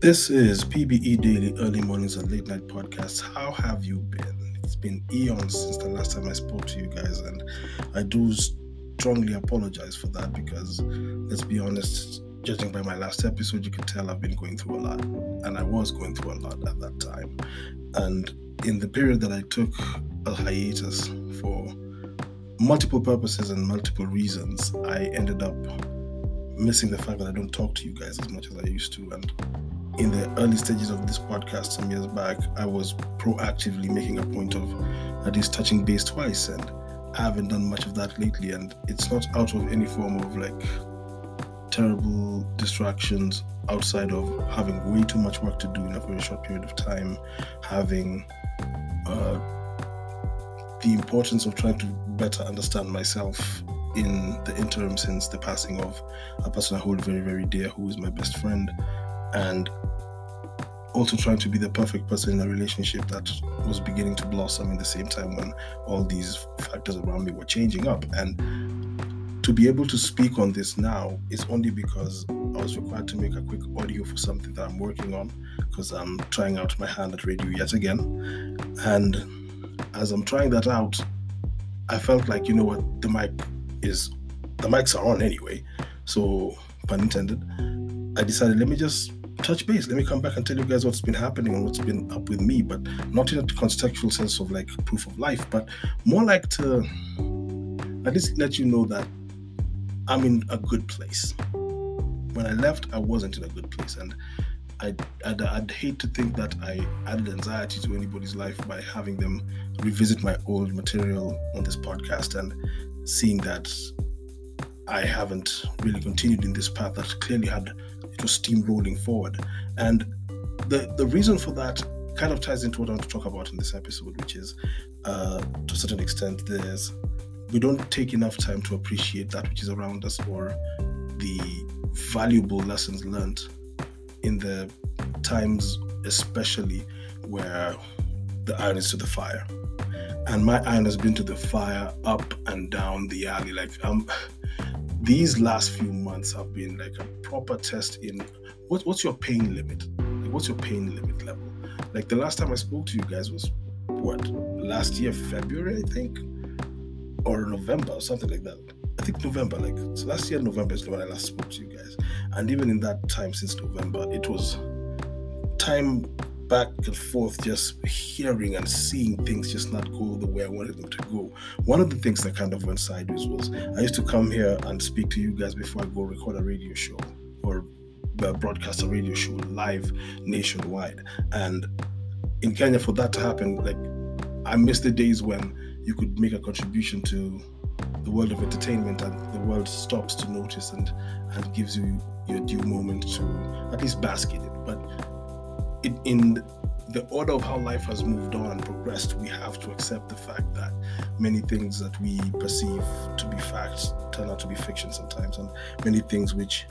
This is PBE Daily Early Mornings and Late Night Podcast. How have you been? It's been eons since the last time I spoke to you guys, and I do strongly apologize for that because, let's be honest, judging by my last episode, you can tell I've been going through a lot, and I was going through a lot at that time. And in the period that I took a hiatus for multiple purposes and multiple reasons, I ended up missing the fact that I don't talk to you guys as much as I used to. And in the early stages of this podcast some years back, I was proactively making a point of at least touching base twice, and I haven't done much of that lately. And it's not out of any form of like terrible distractions outside of having way too much work to do in a very short period of time, having uh, the importance of trying to better understand myself in the interim since the passing of a person I hold very, very dear, who is my best friend, and also trying to be the perfect person in a relationship that was beginning to blossom in the same time when all these factors around me were changing up. And to be able to speak on this now is only because I was required to make a quick audio for something that I'm working on because I'm trying out my hand at radio yet again. And as I'm trying that out, I felt like, you know what, the mic is, the mics are on anyway. So, pun intended, I decided, let me just touch base. Let me come back and tell you guys what's been happening and what's been up with me, but not in a contextual sense of like proof of life, but more like to at least let you know that I'm in a good place. When I left, I wasn't in a good place, and I'd, I'd, I'd hate to think that I added anxiety to anybody's life by having them revisit my old material on this podcast and seeing that I haven't really continued in this path that clearly had was steamrolling forward. And the the reason for that kind of ties into what I want to talk about in this episode, which is uh, to a certain extent, there's we don't take enough time to appreciate that which is around us or the valuable lessons learned in the times, especially where the iron is to the fire. And my iron has been to the fire up and down the alley. Like um these last few months have been like a proper test in what, what's your pain limit? Like, what's your pain limit level? Like the last time I spoke to you guys was what last year, February, I think, or November or something like that. I think November, like so last year, November is when I last spoke to you guys. And even in that time since November, it was time back and forth, just hearing and seeing things just not go the way I wanted them to go. One of the things that kind of went sideways was I used to come here and speak to you guys before I go record a radio show or uh, broadcast a radio show live nationwide. And in Kenya, for that to happen, like I miss the days when you could make a contribution to the world of entertainment and the world stops to notice and and gives you your due moment to at least bask in it. But in the order of how life has moved on and progressed, we have to accept the fact that many things that we perceive to be facts turn out to be fiction sometimes, and many things which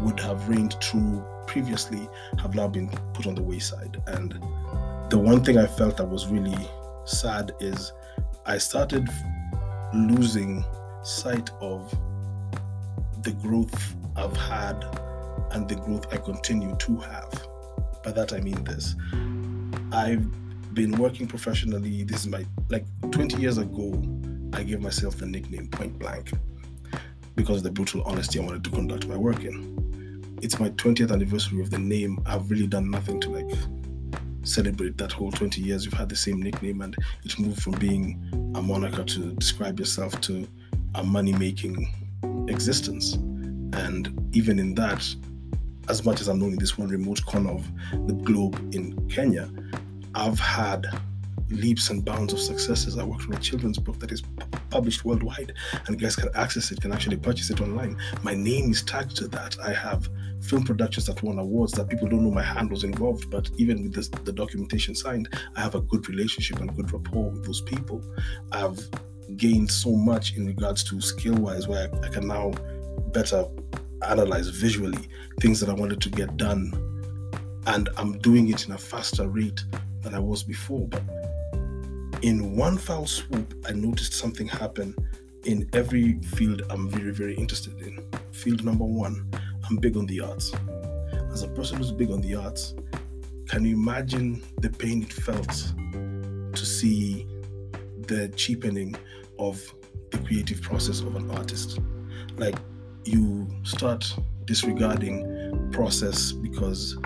would have reigned true previously have now been put on the wayside. And the one thing I felt that was really sad is I started losing sight of the growth I've had and the growth I continue to have by that I mean this. I've been working professionally. This is my like 20 years ago. I gave myself the nickname Point Blank because of the brutal honesty I wanted to conduct my work in. It's my 20th anniversary of the name. I've really done nothing to like celebrate that whole 20 years. You've had the same nickname, and it moved from being a moniker to describe yourself to a money making existence. And even in that, as much as I'm known in this one remote corner of the globe in Kenya, I've had leaps and bounds of successes. I worked on a children's book that is published worldwide, and guys can access it, can actually purchase it online. My name is tagged to that. I have film productions that won awards that people don't know my hand was involved, but even with this, the documentation signed, I have a good relationship and good rapport with those people. I've gained so much in regards to skill wise, where I, I can now better analyze visually things that I wanted to get done. And I'm doing it in a faster rate than I was before. But in one foul swoop, I noticed something happen in every field I'm very, very interested in. Field number one, I'm big on the arts. as a person who's big on the arts, can you imagine the pain it felt to see the cheapening of the creative process of an artist? Like you start disregarding process because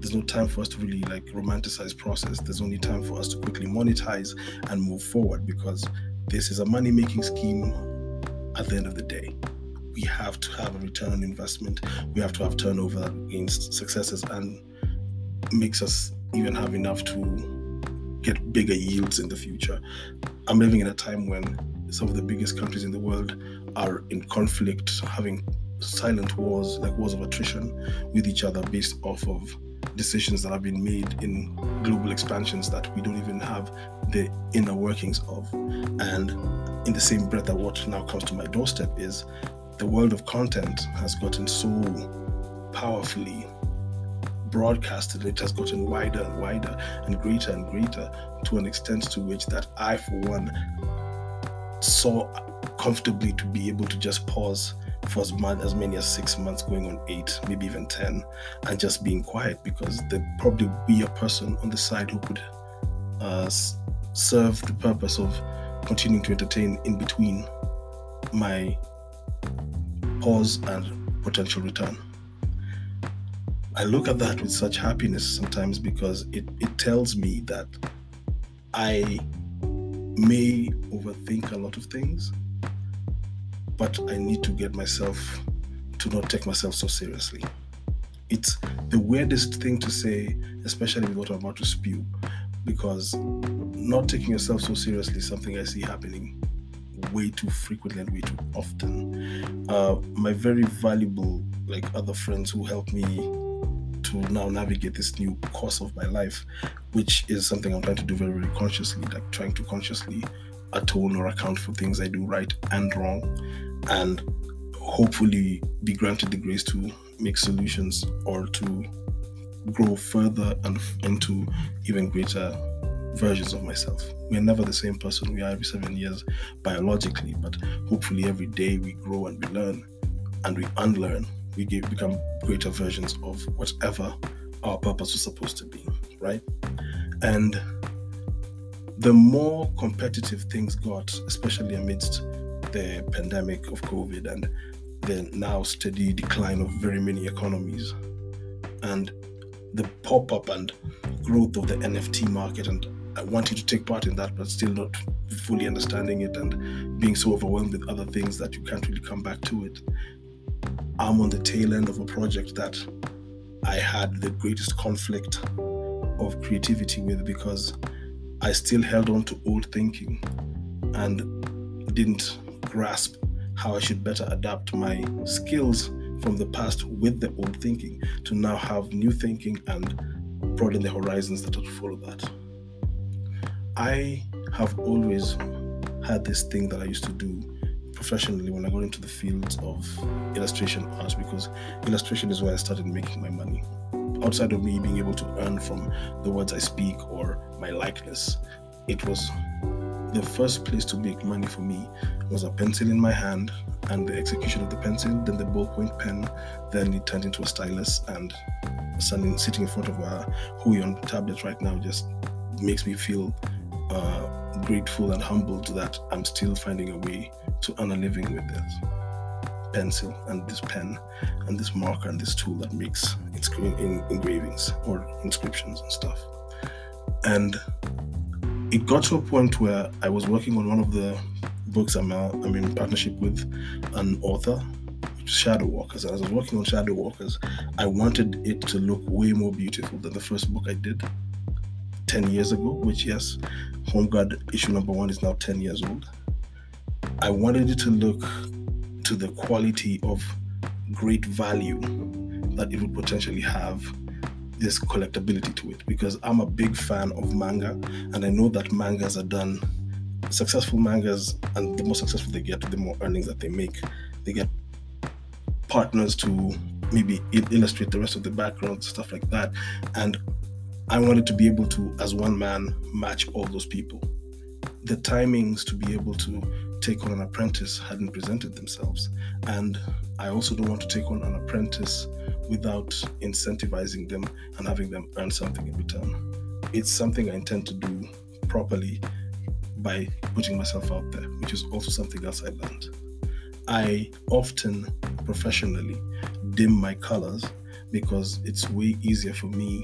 there's no time for us to really like romanticize process. There's only time for us to quickly monetize and move forward because this is a money making scheme at the end of the day. We have to have a return on investment. We have to have turnover that gains successes and makes us even have enough to get bigger yields in the future. I'm living in a time when some of the biggest countries in the world are in conflict, having silent wars, like wars of attrition with each other based off of decisions that have been made in global expansions that we don't even have the inner workings of. And in the same breath that what now comes to my doorstep is the world of content has gotten so powerfully broadcasted, it has gotten wider and wider and greater and greater to an extent to which that I, for one, saw comfortably to be able to just pause for as, much, as many as six months, going on eight, maybe even 10, and just being quiet because there'd probably be a person on the side who could uh, serve the purpose of continuing to entertain in between my pause and potential return. I look at that with such happiness sometimes because it, it tells me that I may overthink a lot of things but I need to get myself to not take myself so seriously. It's the weirdest thing to say, especially with what I'm about to spew, because not taking yourself so seriously is something I see happening way too frequently and way too often. Uh, my very valuable, like other friends who help me to now navigate this new course of my life, which is something I'm trying to do very, very consciously, like trying to consciously atone or account for things I do right and wrong, and hopefully be granted the grace to make solutions or to grow further and into even greater versions of myself. We're never the same person we are every seven years biologically, but hopefully every day we grow and we learn and we unlearn. We get, become greater versions of whatever our purpose was supposed to be, right? And the more competitive things got, especially amidst the pandemic of COVID and the now steady decline of very many economies, and the pop up and growth of the NFT market, and uh, I wanted to take part in that, but still not fully understanding it and being so overwhelmed with other things that you can't really come back to it. I'm on the tail end of a project that I had the greatest conflict of creativity with because I still held on to old thinking and didn't grasp how I should better adapt my skills from the past with the old thinking to now have new thinking and broaden the horizons that would follow that. I have always had this thing that I used to do professionally when I got into the fields of illustration art because illustration is where I started making my money outside of me being able to earn from the words I speak or my likeness, it was the first place to make money for me was a pencil in my hand and the execution of the pencil, then the ballpoint pen, then it turned into a stylus and standing sitting in front of a Huion tablet right now just makes me feel uh, grateful and humbled that I'm still finding a way to earn a living with this pencil and this pen and this marker and this tool that makes in engravings or inscriptions and stuff. And it got to a point where I was working on one of the books I'm, uh, I'm in partnership with an author, Shadow Walkers. As I was working on Shadow Walkers, I wanted it to look way more beautiful than the first book I did 10 years ago, which, yes, Home Guard issue number one is now 10 years old. I wanted it to look to the quality of great value that it would potentially have this collectability to it. Because I'm a big fan of manga and I know that mangas are done successful mangas and the more successful they get the more earnings that they make. They get partners to maybe illustrate the rest of the background stuff like that. And I wanted to be able to as one man match all those people. The timings to be able to take on an apprentice hadn't presented themselves. And I also don't want to take on an apprentice without incentivizing them and having them earn something in return. It's something I intend to do properly by putting myself out there, which is also something else I learned. I often professionally dim my colors because it's way easier for me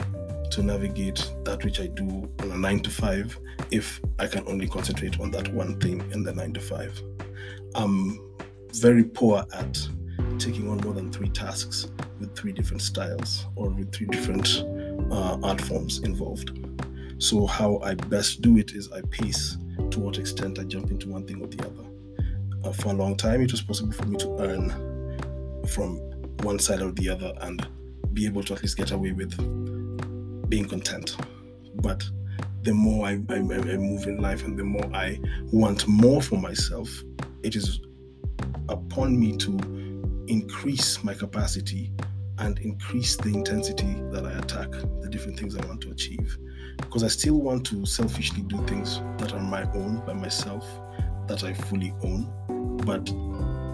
to navigate that which I do on a nine to five if I can only concentrate on that one thing in the nine to five. I'm very poor at taking on more than three tasks with three different styles or with three different uh, art forms involved. So, how I best do it is I pace to what extent I jump into one thing or the other. Uh, for a long time, it was possible for me to earn from one side or the other and be able to at least get away with being content. But the more I, I, I move in life and the more I want more for myself, it is upon me to increase my capacity and increase the intensity that I attack the different things I want to achieve. Because I still want to selfishly do things that are my own by myself, that I fully own. But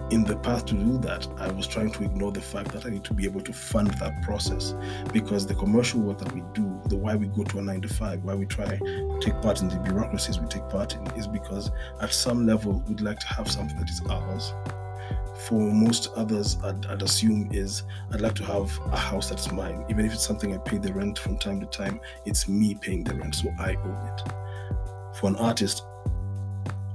in the path to do that, I was trying to ignore the fact that I need to be able to fund that process because the commercial work that we do, the why we go to a nine to five, why we try to take part in the bureaucracies we take part in, is because at some level we'd like to have something that is ours. For most others, I'd, I'd assume is I'd like to have a house that's mine, even if it's something I pay the rent from time to time. It's me paying the rent, so I own it. For an artist,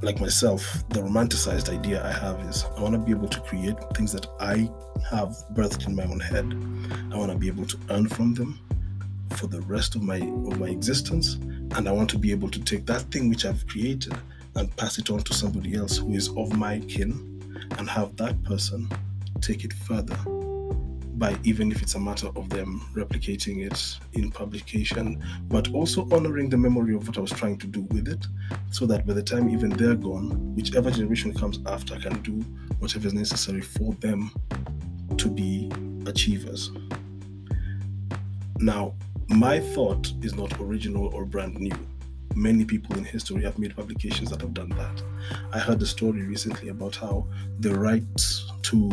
like myself, the romanticized idea I have is I want to be able to create things that I have birthed in my own head. I want to be able to earn from them for the rest of my of my existence, and I want to be able to take that thing which I've created and pass it on to somebody else who is of my kin, and have that person take it further by even if it's a matter of them replicating it in publication, but also honoring the memory of what I was trying to do with it, so that by the time even they're gone, whichever generation comes after can do whatever is necessary for them to be achievers. Now, my thought is not original or brand new. Many people in history have made publications that have done that. I heard a story recently about how the rights to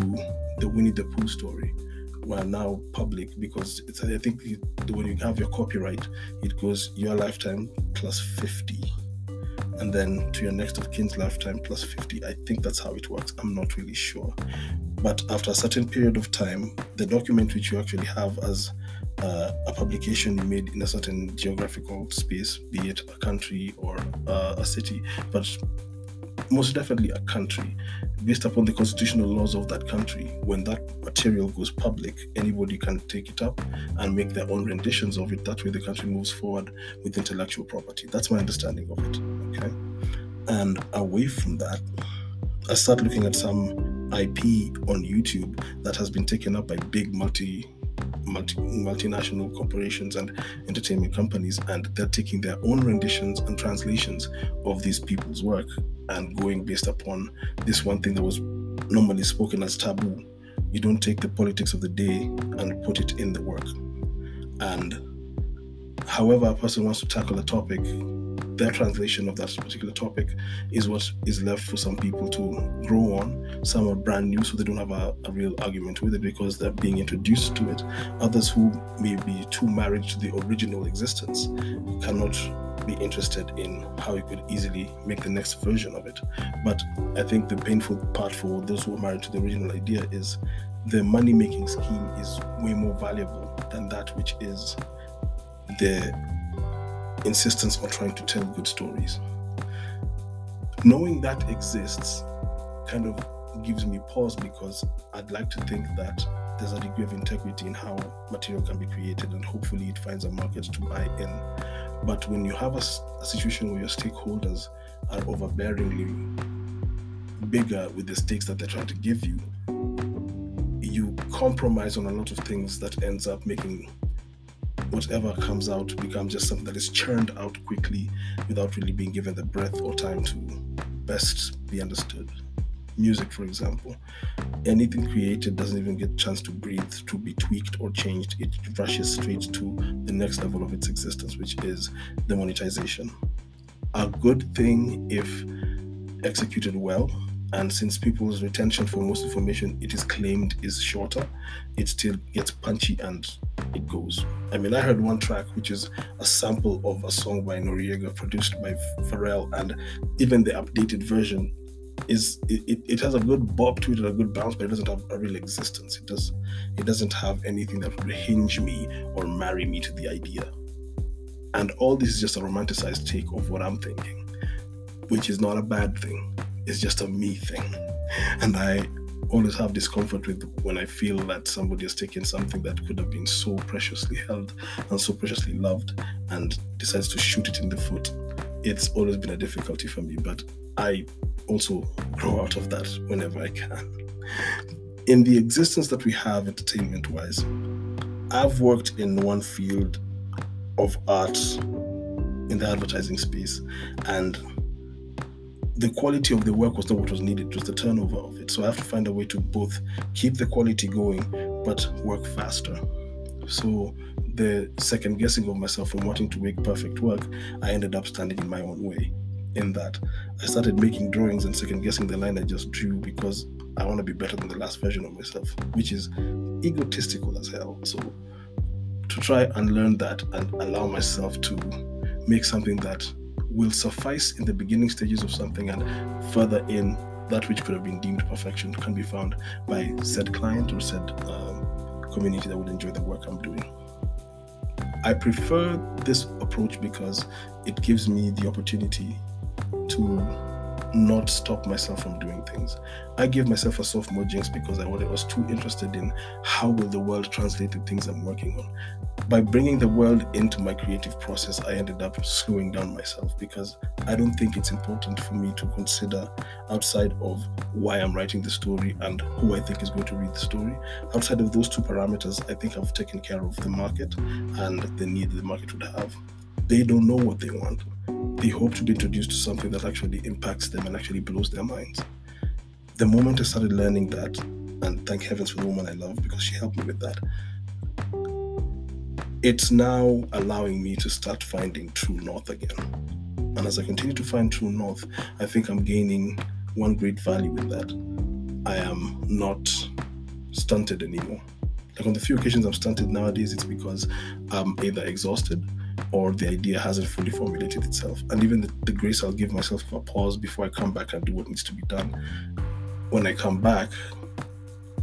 the Winnie the Pooh story were now public because I think when you have your copyright, it goes your lifetime plus 50 and then to your next of kin's lifetime plus 50. I think that's how it works. I'm not really sure. But after a certain period of time, the document which you actually have as uh, a publication you made in a certain geographical space, be it a country or uh, a city, but most definitely a country, based upon the constitutional laws of that country. When that material goes public, anybody can take it up and make their own renditions of it. That way, the country moves forward with intellectual property. That's my understanding of it. Okay. And away from that, I start looking at some IP on YouTube that has been taken up by big multi multi, multinational corporations and entertainment companies, and they're taking their own renditions and translations of these people's work and going based upon this one thing that was normally spoken as taboo. You don't take the politics of the day and put it in the work. And however a person wants to tackle a topic, their translation of that particular topic is what is left for some people to grow on. Some are brand new, so they don't have a, a, real argument with it because they're being introduced to it. Others who may be too married to the original existence cannot interested in how you could easily make the next version of it. But I think the painful part for those who are married to the original idea is the money making scheme is way more valuable than that which is the insistence on trying to tell good stories. Knowing that exists kind of gives me pause because I'd like to think that there's a degree of integrity in how material can be created and hopefully it finds a market to buy in. But when you have a, a situation where your stakeholders are overbearingly bigger with the stakes that they're trying to give you, you compromise on a lot of things that ends up making whatever comes out become just something that is churned out quickly without really being given the breath or time to best be understood. Music, for example, anything created doesn't even get a chance to breathe, to be tweaked or changed. It rushes straight to the next level of its existence, which is the monetization. a good thing if executed well. And since people's retention for most information, it is claimed is shorter, it still gets punchy and it goes. I mean, I heard one track which is a sample of a song by Noreaga produced by Pharrell, and even the updated version is it, it has a good bob to it and a good bounce, but it doesn't have a real existence. It does it doesn't have anything that would hinge me or marry me to the idea. And all this is just a romanticized take of what I'm thinking, which is not a bad thing. It's just a me thing. And I always have discomfort with when I feel that somebody has taken something that could have been so preciously held and so preciously loved and decides to shoot it in the foot. It's always been a difficulty for me, but I also grow out of that whenever I can. In the existence that we have entertainment wise, I've worked in one field of art in the advertising space and the quality of the work was not what was needed, just the turnover of it. So I have to find a way to both keep the quality going but work faster. So the second guessing of myself and wanting to make perfect work, I ended up standing in my own way. In that I started making drawings and second guessing the line I just drew because I want to be better than the last version of myself, which is egotistical as hell. So to try and learn that and allow myself to make something that will suffice in the beginning stages of something and further in that which could have been deemed perfection can be found by said client or said um, community that would enjoy the work I'm doing. I prefer this approach because it gives me the opportunity to not stop myself from doing things. I gave myself a sophomore jinx because I was too interested in how will the world translate the things I'm working on. By bringing the world into my creative process, I ended up slowing down myself because I don't think it's important for me to consider outside of why I'm writing the story and who I think is going to read the story. Outside of those two parameters, I think I've taken care of the market and the need the market would have. They don't know what they want they hope to be introduced to something that actually impacts them and actually blows their minds. The moment I started learning that, and thank heavens for the woman I love because she helped me with that, it's now allowing me to start finding true north again. And as I continue to find true north, I think I'm gaining one great value in that. I am not stunted anymore. Like on the few occasions I'm stunted nowadays, it's because I'm either exhausted or the idea hasn't fully formulated itself. And even the, the grace I'll give myself for a pause before I come back and do what needs to be done. When I come back,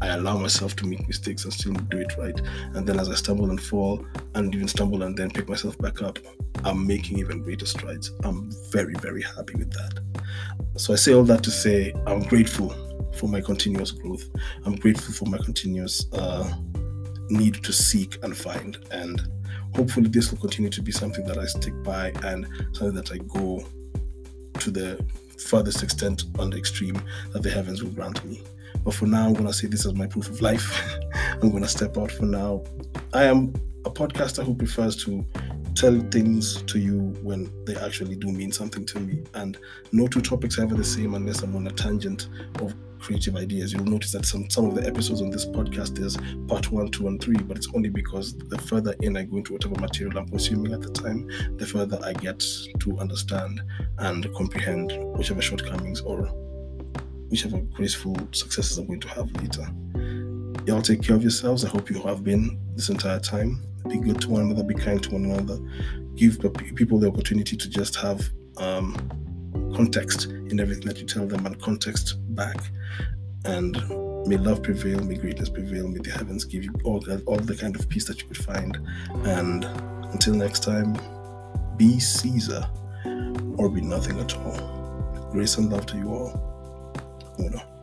I allow myself to make mistakes and still do it right. And then as I stumble and fall and even stumble and then pick myself back up, I'm making even greater strides. I'm very, very happy with that. So I say all that to say I'm grateful for my continuous growth. I'm grateful for my continuous uh, need to seek and find. And hopefully this will continue to be something that I stick by and something that I go to the furthest extent on the extreme that the heavens will grant me. But for now, I'm going to say this as my proof of life. I'm going to step out for now. I am a podcaster who prefers to tell things to you when they actually do mean something to me. And no two topics are ever the same unless I'm on a tangent of creative ideas. You'll notice that some, some of the episodes on this podcast is part one, two, and three, but it's only because the further in I go into whatever material I'm consuming at the time, the further I get to understand and comprehend whichever shortcomings or whichever graceful successes I'm going to have later. Y'all take care of yourselves. I hope you have been this entire time. Be good to one another, be kind to one another, give people the opportunity to just have um, context in everything that you tell them and context back. And may love prevail, may greatness prevail, may the heavens give you all, all the kind of peace that you could find. And until next time, be Caesar or be nothing at all. Grace and love to you all. Uno.